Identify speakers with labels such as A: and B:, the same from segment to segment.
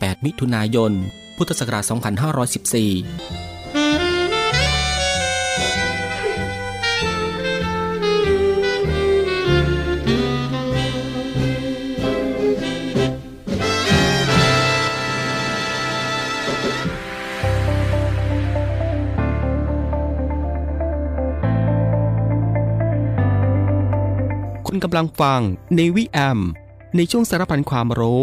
A: 8 มิถุนายน พุทธศักราช 2514คุณกำลังฟังในวิแอม ในช่วงสารพันความรู้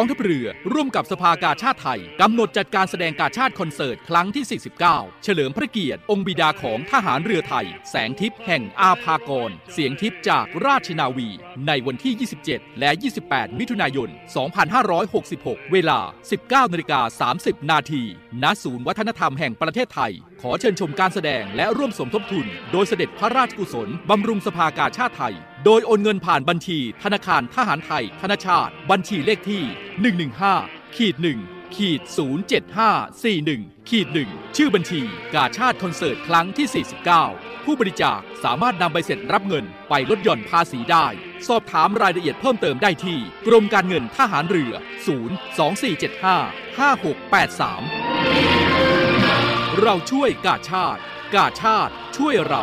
B: องทัพเรือร่วมกับสภากาชาติไทย กำหนดจัดการแสดงกาชาติคอนเสิร์ตครั้งที่ 49 เฉลิมพระเกียรติ องค์บิดาของทหารเรือไทย แสงทิพย์แห่งอาภากร เสียงทิพย์จากราชนาวี ในวันที่ 27 และ 28 มิถุนายน 2566 เวลา 19นาฬิกา30 นาทีณศูนย์วัฒนธรรมแห่งประเทศไทย ขอเชิญชมการแสดงและร่วมสมทบทุน โดยเสด็จพระราชกุศลบำรุงสภากาชาติไทย โดยโอนเงินผ่านบัญชี ธนาคารทหารไทย ธนชาติ บัญชีเลขที่ 115 ขีด1ขีด07541ขีด1ชื่อบัญชี กาชาติคอนเสิร์ตครั้งที่ 49 ผู้บริจาคสามารถนำใบเสร็จรับเงินไปลดหย่อนภาษีได้ สอบถามรายละเอียดเพิ่มเติมได้ที่ กรมการเงินทหารเรือ 02475 5683 เราช่วยกาชาติ กาชาติช่วยเรา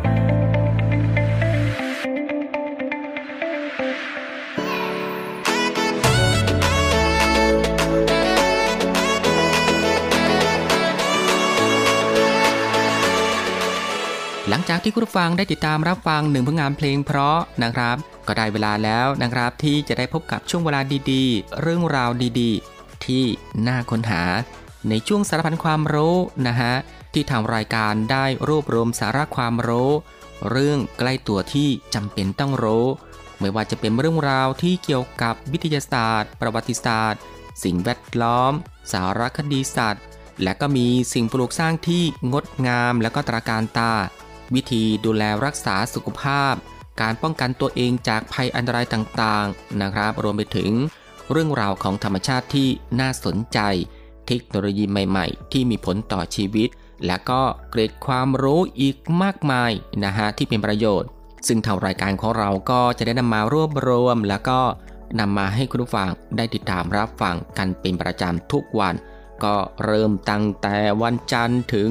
A: หลังจากที่คุณผู้ฟังได้ติดตามรับฟังหนึ่งผลงานเพลงเพราะนะครับ ก็ได้เวลาแล้วนะครับที่จะได้พบกับช่วงเวลาดีๆ เรื่องราวดีๆ ที่น่าค้นหา ในช่วงสารพันความรู้นะฮะที่ทางรายการได้รวบรวมสาระความรู้ เรื่องใกล้ตัวที่จำเป็นต้องรู้ ไม่ว่าจะเป็นเรื่องราวที่เกี่ยวกับวิทยาศาสตร์ ประวัติศาสตร์ สิ่งแวดล้อม สารคดีสัตว์และก็มีสิ่งปลูกสร้างที่งดงามและก็ตราการตา วิธีดูแลรักษาสุขภาพ การป้องกันตัวเองจากภัยอันตรายต่างๆ นะครับ รวมไปถึง เรื่องราวของธรรมชาติที่น่าสนใจ เทคโนโลยีใหม่ๆ ที่มีผลต่อชีวิต และก็เกร็ดความรู้อีกมากมายนะฮะที่เป็นประโยชน์ ซึ่งทางรายการของเราก็จะได้นำมารวบรวม แล้วก็นำมาให้คุณผู้ฟังได้ติดตามรับฟังกันเป็นประจำทุกวัน ก็เริ่มตั้งแต่วันจันทร์ถึง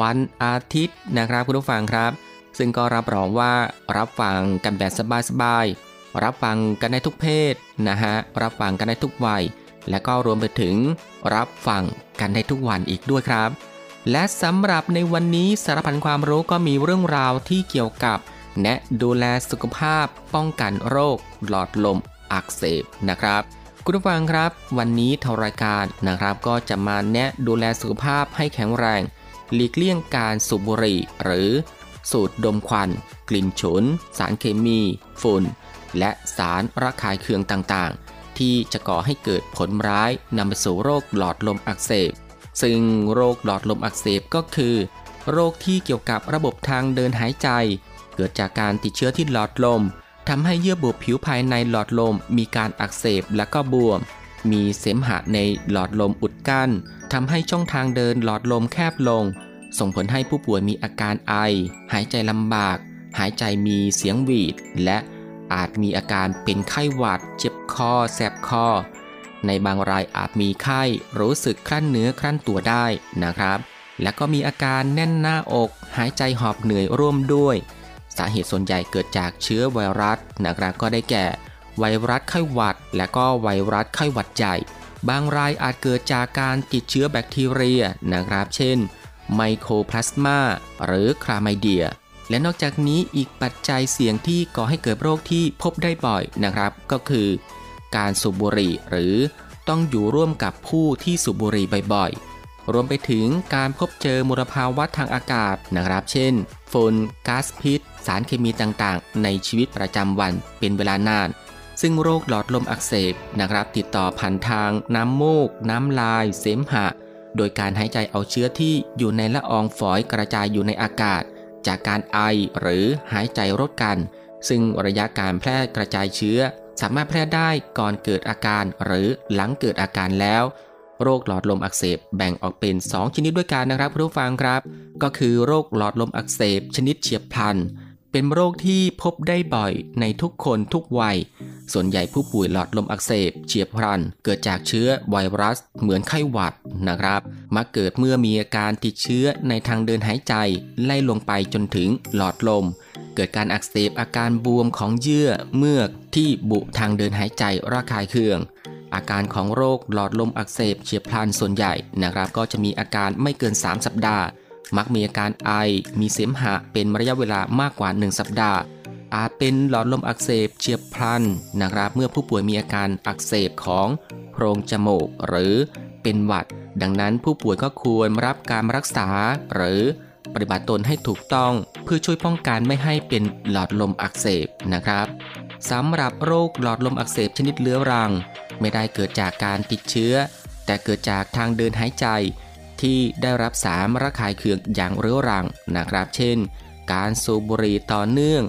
A: วันอาทิตย์นะครับคุณผู้ฟังครับ ซึ่งก็รับรองว่ารับฟังกันแบบสบายๆรับฟังกันได้ทุกเพศนะฮะรับฟังกันได้ทุกวัย และก็รวมไปถึงรับฟังกันได้ทุกวันอีกด้วยครับ และสำหรับในวันนี้สารพันความรู้ก็มีเรื่องราวที่เกี่ยวกับ แนะดูแลสุขภาพ ป้องกันโรค หลอดลมอักเสบนะครับคุณผู้ฟังครับ วันนี้ทางรายการนะครับก็จะมาแนะดูแลสุขภาพให้แข็งแรง หลีกเลี่ยงการสูบบุหรี่หรือ สูดดมควัน กลิ่นฉุน สารเคมี ฝุ่น และสารระคายเคืองต่างๆ ที่จะก่อให้เกิดผลร้ายนำไปสู่โรคหลอดลมอักเสบ ซึ่งโรคหลอดลมอักเสบก็คือ โรคที่เกี่ยวกับระบบทางเดินหายใจ เกิดจากการติดเชื้อที่หลอดลมทำให้เยื่อบุผิวภายในหลอดลมมีการอักเสบและก็บวม มีเสมหะในหลอดลมอุดกั้น ทำให้ช่องทางเดินหลอดลมแคบลง ส่งผลให้ผู้ป่วยมีอาการไอ หายใจลำบาก หายใจมีเสียงหวีด และอาจมีอาการเป็นไข้หวัด เจ็บคอ แสบคอ ในบางรายอาจมีไข้รู้สึกคลั่นเนื้อคลั่นตัวได้นะครับ และก็มีอาการแน่นหน้าอก หายใจหอบเหนื่อยร่วมด้วย สาเหตุส่วนใหญ่เกิดจากเชื้อไวรัสนะครับก็ได้แก่ ไวรัสไข้หวัด และก็ไวรัสไข้หวัดใหญ่ บางรายอาจเกิดจากการติดเชื้อแบคทีเรียนะครับ เช่น ไมโครพลาสมาหรือคลาไมเดีย และนอกจากนี้อีกปัจจัยเสี่ยงที่ก่อให้เกิดโรคที่พบได้บ่อยนะครับ ก็คือ การสูบบุหรี่หรือต้องอยู่ร่วมกับผู้ที่สูบบุหรี่บ่อยๆ รวมไปถึงการพบเจอมลภาวะทางอากาศนะครับ เช่น ฝุ่นก๊าซพิษ สารเคมีต่างๆ ในชีวิตประจำวันเป็นเวลานาน ซึ่งโรคหลอดลมอักเสบนะครับ ติดต่อผ่านทางน้ำมูก น้ำลาย เสมหะ โดยการหายใจเอาเชื้อที่อยู่ในละอองฝอยกระจายอยู่ในอากาศ จากการไอหรือหายใจรดกัน ซึ่งระยะการแพร่กระจายเชื้อ สามารถแพร่ได้ก่อนเกิดอาการหรือหลังเกิดอาการแล้วโรคหลอดลมอักเสบแบ่งออกเป็น 2 ชนิดด้วยกันนะครับผู้ฟังครับ ก็คือโรคหลอดลมอักเสบชนิดเฉียบพลัน เป็นโรคที่พบได้บ่อยในทุกคนทุกวัย ส่วนใหญ่ผู้ป่วยหลอดลมอักเสบเฉียบพลัน เกิดจากเชื้อไวรัส เหมือนไข้หวัดนะครับมักเกิดเมื่อมีอาการติดเชื้อในทางเดินหายใจ ไล่ลงไปจนถึงหลอดลม เกิดการอักเสบอาการบวมของเยื่อเมือกที่บุทางเดินหายใจระคายเคืองอาการของโรคหลอดลมอักเสบเฉียบพลันส่วนใหญ่นะครับ ก็จะมีอาการไม่เกิน 3 สัปดาห์ มักมีอาการไอ มีเสมหะเป็นระยะเวลามากกว่า 1 สัปดาห์ อาจเป็นหลอดลมอักเสบเฉียบพลันนะครับเมื่อผู้ป่วยมีอาการอักเสบของโพรงจมูกหรือเป็นหวัด ดังนั้นผู้ป่วยก็ควรรับการรักษา หรือปฏิบัติตนให้ถูกต้อง เพื่อช่วยป้องกันไม่ให้เป็นหลอดลมอักเสบนะครับสำหรับโรคหลอดลมอักเสบชนิดเรื้อรัง ไม่ได้เกิดจากการติดเชื้อ แต่เกิดจากทางเดินหายใจ ที่ได้รับสารระคายเคืองอย่างเรื้อรังนะครับ เช่น การสูบบุหรี่ต่อเนื่อง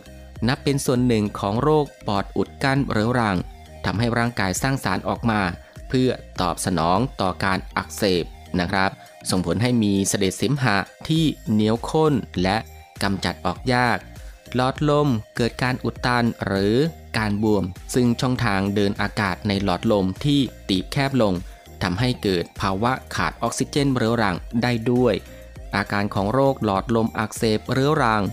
A: นับเป็นส่วนหนึ่งของโรคปอดอุดกั้นเรื้อรังทำให้ร่างกายสร้างสารออกมา เพื่อตอบสนองต่อการอักเสบนะครับ ส่งผลให้มีเสด็จเสมหะที่เหนียวข้นและกำจัดออกยากหลอดลมเกิดการอุดตันหรือการบวม ซึ่งช่องทางเดินอากาศในหลอดลมที่ตีบแคบลงทำให้เกิดภาวะขาดออกซิเจนเรื้อรังได้ด้วย อาการของโรคหลอดลมอักเสบเรื้อรัง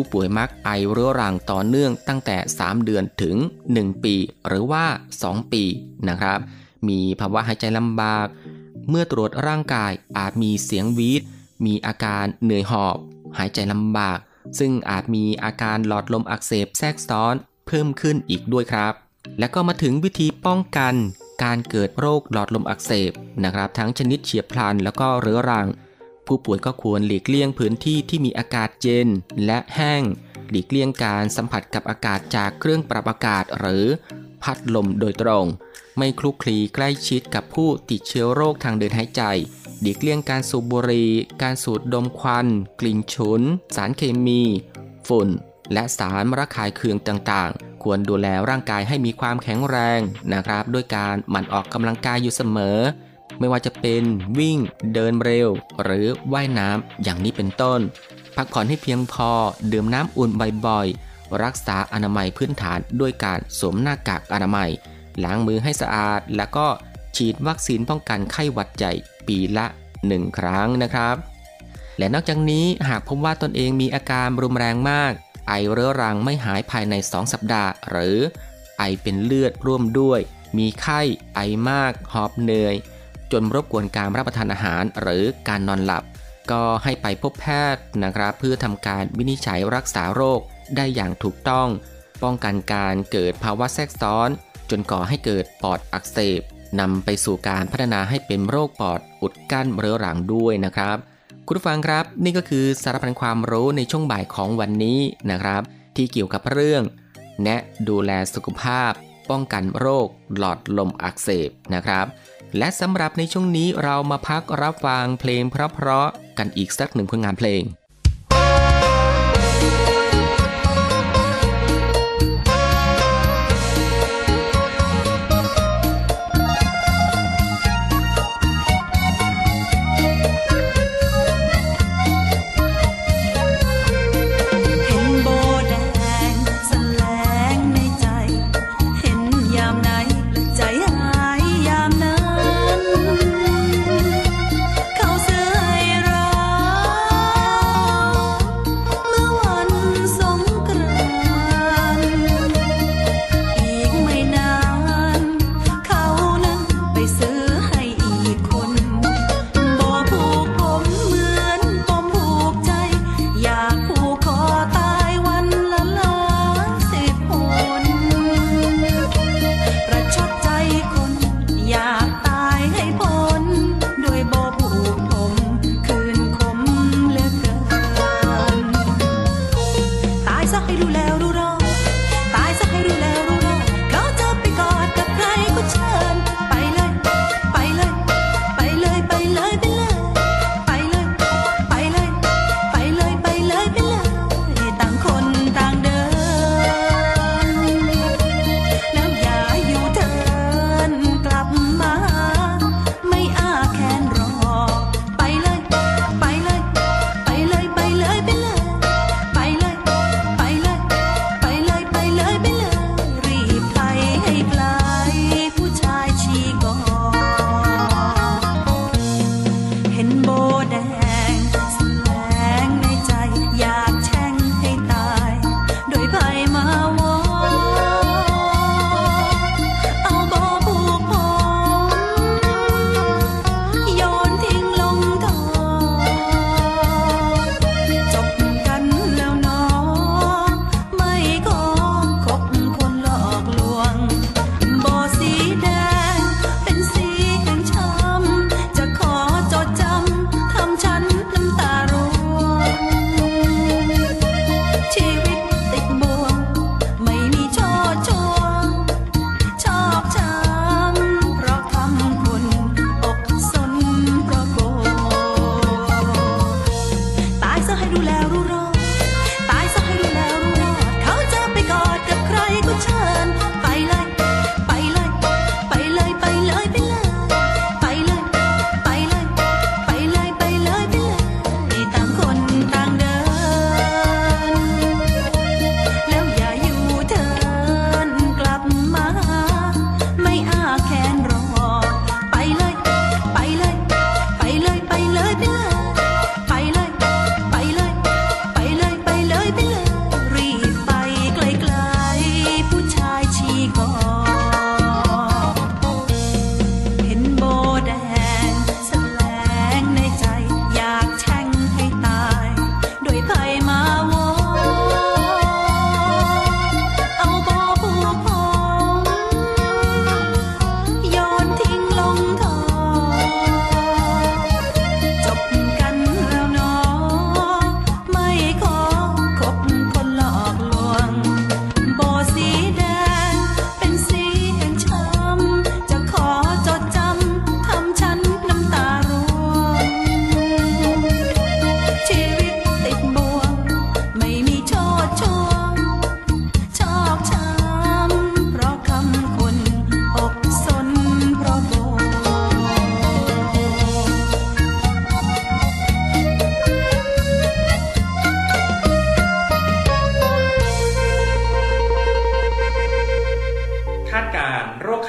A: ผู้ป่วยมักไอเรื้อรังต่อเนื่องตั้งแต่ 3 เดือนถึง 1 ปี หรือว่า 2 ปีนะครับ มีภาวะหายใจลำบาก เมื่อตรวจร่างกายอาจมีเสียงวีดมีอาการเหนื่อยหอบ หายใจลำบาก ซึ่งอาจมีอาการหลอดลมอักเสบแทรกซ้อนเพิ่มขึ้นอีกด้วยครับ และก็มาถึงวิธีป้องกัน การเกิดโรคหลอดลมอักเสบนะครับ ทั้งชนิดเฉียบพลันแล้วก็เรื้อรัง ผู้ป่วยก็ควรหลีกเลี่ยงพื้นที่ที่มีอากาศเย็นและแห้ง หลีกเลี่ยงการสัมผัสกับอากาศจากเครื่องปรับอากาศหรือพัดลมโดยตรง ไม่คลุกคลีใกล้ชิดกับผู้ติดเชื้อโรคทางเดินหายใจ หลีกเลี่ยงการสูบบุหรี่ การสูดดมควัน กลิ่นฉุน สารเคมี ฝุ่น และสารระคายเคืองต่างๆ ควรดูแลร่างกายให้มีความแข็งแรงนะครับ ด้วยการหมั่นออกกำลังกายอยู่เสมอ ไม่ว่าจะเป็นวิ่ง เดินเร็ว หรือว่ายน้ำอย่างนี้เป็นต้น พักผ่อนให้เพียงพอ ดื่มน้ำอุ่นบ่อยๆ รักษาอนามัยพื้นฐานด้วยการสวมหน้ากากอนามัย ล้างมือให้สะอาด แล้วก็ฉีดวัคซีนป้องกันไข้หวัดใหญ่ปีละ 1 ครั้งนะครับ และนอกจากนี้หากพบว่าตนเองมีอาการรุนแรงมาก ไอเรื้อรังไม่หายภายใน 2 สัปดาห์ หรือไอเป็นเลือดร่วมด้วย มีไข้ ไอมาก หอบเหนื่อย จนรบกวนการรับประทานอาหารหรือการนอนหลับ ก็ให้ไปพบแพทย์นะครับ เพื่อทำการวินิจฉัยรักษาโรคได้อย่างถูกต้อง ป้องกันการเกิดภาวะแทรกซ้อน จนก่อให้เกิดปอดอักเสบนำไปสู่การพัฒนาให้เป็นโรคปอดอุดกั้นเรื้อรังด้วยนะครับ คุณผู้ฟังครับ นี่ก็คือสารพันความรู้ในช่วงบ่ายของวันนี้นะครับ ที่เกี่ยวกับเรื่อง แนะดูแลสุขภาพ ป้องกันโรคหลอดลมอักเสบนะครับ และสำหรับในช่วงนี้เรามาพักรับฟังเพลงเพราะๆกันอีกสักหนึ่งผลงานเพลง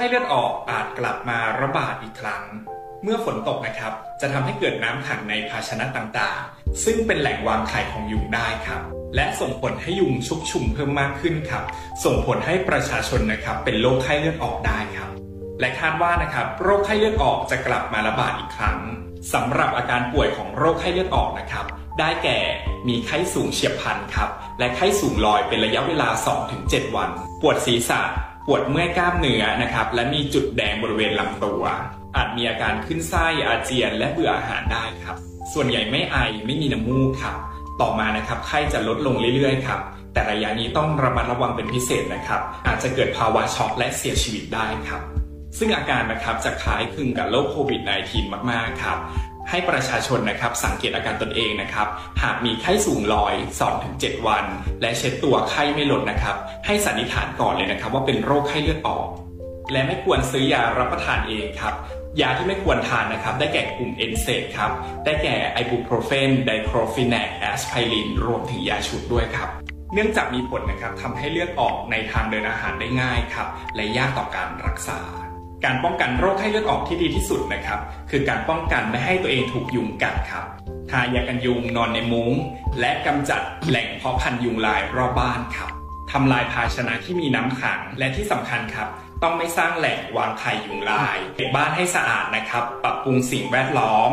C: เลือดออกอาจกลับมาระบาดอีกครั้ง เมื่อฝนตกนะครับ จะทำให้เกิดน้ำขังในภาชนะต่างๆ ซึ่งเป็นแหล่งวางไข่ของยุงได้ครับและส่งผลให้ยุงชุกชุมเพิ่มมากขึ้นครับ ส่งผลให้ประชาชนนะครับเป็นโรคไข้เลือดออกได้ครับ และคาดว่านะครับโรคไข้เลือดออกจะกลับมาระบาดอีกครั้งสำหรับอาการป่วยของโรคไข้เลือดออกนะครับ ได้แก่มีไข้สูงเฉียบพลันครับ และไข้สูงลอยเป็นระยะเวลา 2-7 วัน ปวดศีรษะ ปวดเมื่อยกล้ามเนื้อนะครับ และมีจุดแดงบริเวณลำตัว อาจมีอาการขึ้นไส้อาเจียนและเบื่ออาหารได้ครับ ส่วนใหญ่ไม่ไอไม่มีน้ำมูกครับ ต่อมานะครับไข้จะลดลงเรื่อยๆครับแต่ระยะนี้ต้องระมัดระวังเป็นพิเศษนะครับ อาจจะเกิดภาวะช็อกและเสียชีวิตได้ครับ ซึ่งอาการนะครับจะคล้ายคลึงกับโรคโควิด -19 มากๆครับ ให้ประชาชนนะครับสังเกตอาการตนเองนะครับ หากมีไข้สูงลอย 2-7 วัน และเช็ดตัวไข้ไม่ลดนะครับ ให้สันนิษฐานก่อนเลยนะครับ ว่าเป็นโรคไข้เลือดออก และไม่ควรซื้อยารับประทานเองครับยาที่ไม่ควรทานนะครับ ได้แก่กลุ่ม NSAID ครับ ได้แก่ไอบูโปรเฟน ไดโคลฟีแนคแอสไพริน รวมถึงยาชุดด้วยครับ เนื่องจากมีผลนะครับทำให้เลือดออกในทางเดินอาหารได้ง่ายครับ และยากต่อการรักษา การป้องกันโรคไข้เลือดออกที่ดีที่สุดนะครับ คือการป้องกันไม่ให้ตัวเองถูกยุงกัดครับ ทายากันยุงนอนในมุง้ง และกำจัดแหล่งเพาะพันยุงลายรอบบ้านครับทำลายภาชนะที่มีน้ำขังและที่สำคัญครับ ต้องไม่สร้างแหล่งวางไข่ยุงลายเก็บบ้านให้สะอาดนะครับ ปรับปรุงสิ่งแวดล้อม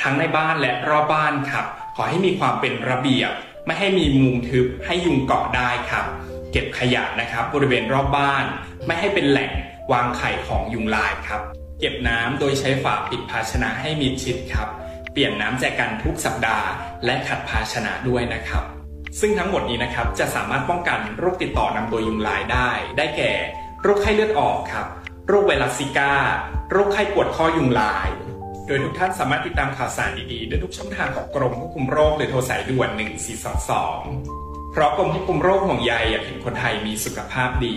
C: ทั้งในบ้านและรอบบ้านครับ ขอให้มีความเป็นระเบียบ ไม่ให้มีมุงทึบให้ยุงเกาะได้ครับ เก็บขยะนะครับ บริเวณรอบบ้าน ไม่ให้เป็นแหล่ง วางไข่ของยุงลายครับ เก็บน้ำโดยใช้ฝาปิดภาชนะให้มิดชิดครับ เปลี่ยนน้ำแจกันทุกสัปดาห์ และขัดภาชนะด้วยนะครับ ซึ่งทั้งหมดนี้นะครับจะสามารถป้องกันโรคติดต่อนำตัวยุงลายได้ ได้แก่ โรคไข้เลือดออกครับ โรคไวรัสซิก้า โรคไข้ปวดข้อยุงลาย โดยทุกท่านสามารถติดตามข่าวสารดีๆ ได้ทุกช่องทางของกรมควบคุมโรคหรือโทรสายด่วน 1422 เพราะกรมควบคุมโรคห่วงใยอยากเห็นคนไทยมีสุขภาพดี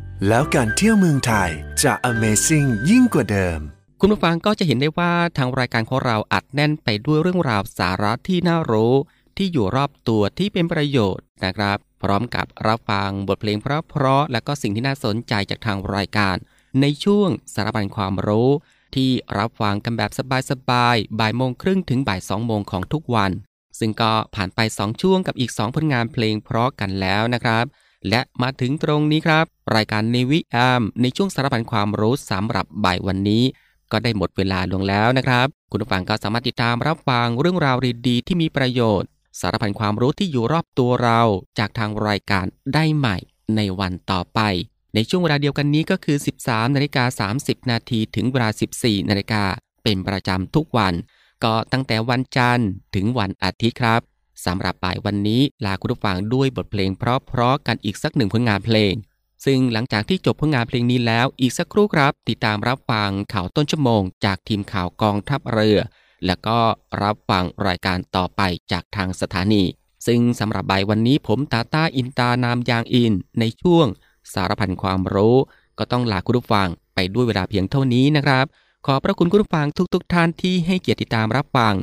D: แล้วการเที่ยวเมืองไทยจะ Amazing ยิ่งกว่าเดิม
A: คุณผู้ฟังก็จะเห็นได้ว่าทางรายการของเราอัดแน่นไปด้วยเรื่องราวสาระที่น่ารู้ ที่อยู่รอบตัวที่เป็นประโยชน์นะครับ พร้อมกับรับฟังบทเพลงเพราะๆและก็สิ่งที่น่าสนใจจากทางรายการ ในช่วงสารบัญความรู้ ที่รับฟังกันแบบสบายๆบ่ายโมงครึ่งถึงบ่ายสองโมงของทุกวัน ซึ่งก็ผ่านไป 2 ช่วงกับอีก 2 ผลงานเพลงเพราะกันแล้วนะครับ และมาถึงตรงนี้ครับ รายการในวิแอมในช่วงสารพันความรู้สำหรับบ่ายวันนี้ ก็ได้หมดเวลาลงแล้วนะครับ คุณผู้ฟังก็สามารถติดตามรับฟังเรื่องราวดีๆที่มีประโยชน์ สารพันความรู้ที่อยู่รอบตัวเรา จากทางรายการได้ใหม่ในวันต่อไป ในช่วงเวลาเดียวกันนี้ก็คือ 13นาฬิกา30 นาทีถึงเวลา 14นาฬิกาเป็นประจำทุกวัน ก็ตั้งแต่วันจันทร์ถึงวันอาทิตย์ครับ สำหรับบ่ายวันนี้ลาคุณผู้ฟังด้วยบทเพลงเพราะๆกันอีกสักหนึ่งผลงานเพลง ซึ่งหลังจากที่จบผลงานเพลงนี้แล้วอีกสักครู่ครับ ติดตามรับฟังข่าวต้นชั่วโมง จากทีมข่าวกองทัพเรือ แล้วก็รับฟังรายการต่อไปจากทางสถานี ซึ่งสำหรับบ่ายวันนี้ผมตาตาอินตานามยางอิน ในช่วง สารพันความรู้ ก็ต้องลาคุณผู้ฟังไปด้วยเวลาเพียงเท่านี้นะครับ ขอพระคุณคุณผู้ฟังทุกๆทท่านที่ให้เกียรติติดตามรับฟัง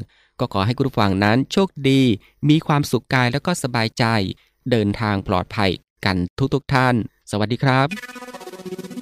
A: ก็ขอให้คุณผู้ฟังนั้นโชคดี มีความสุขกายแล้วก็สบายใจ เดินทางปลอดภัยกันทุกๆทท่าน สวัสดีครับ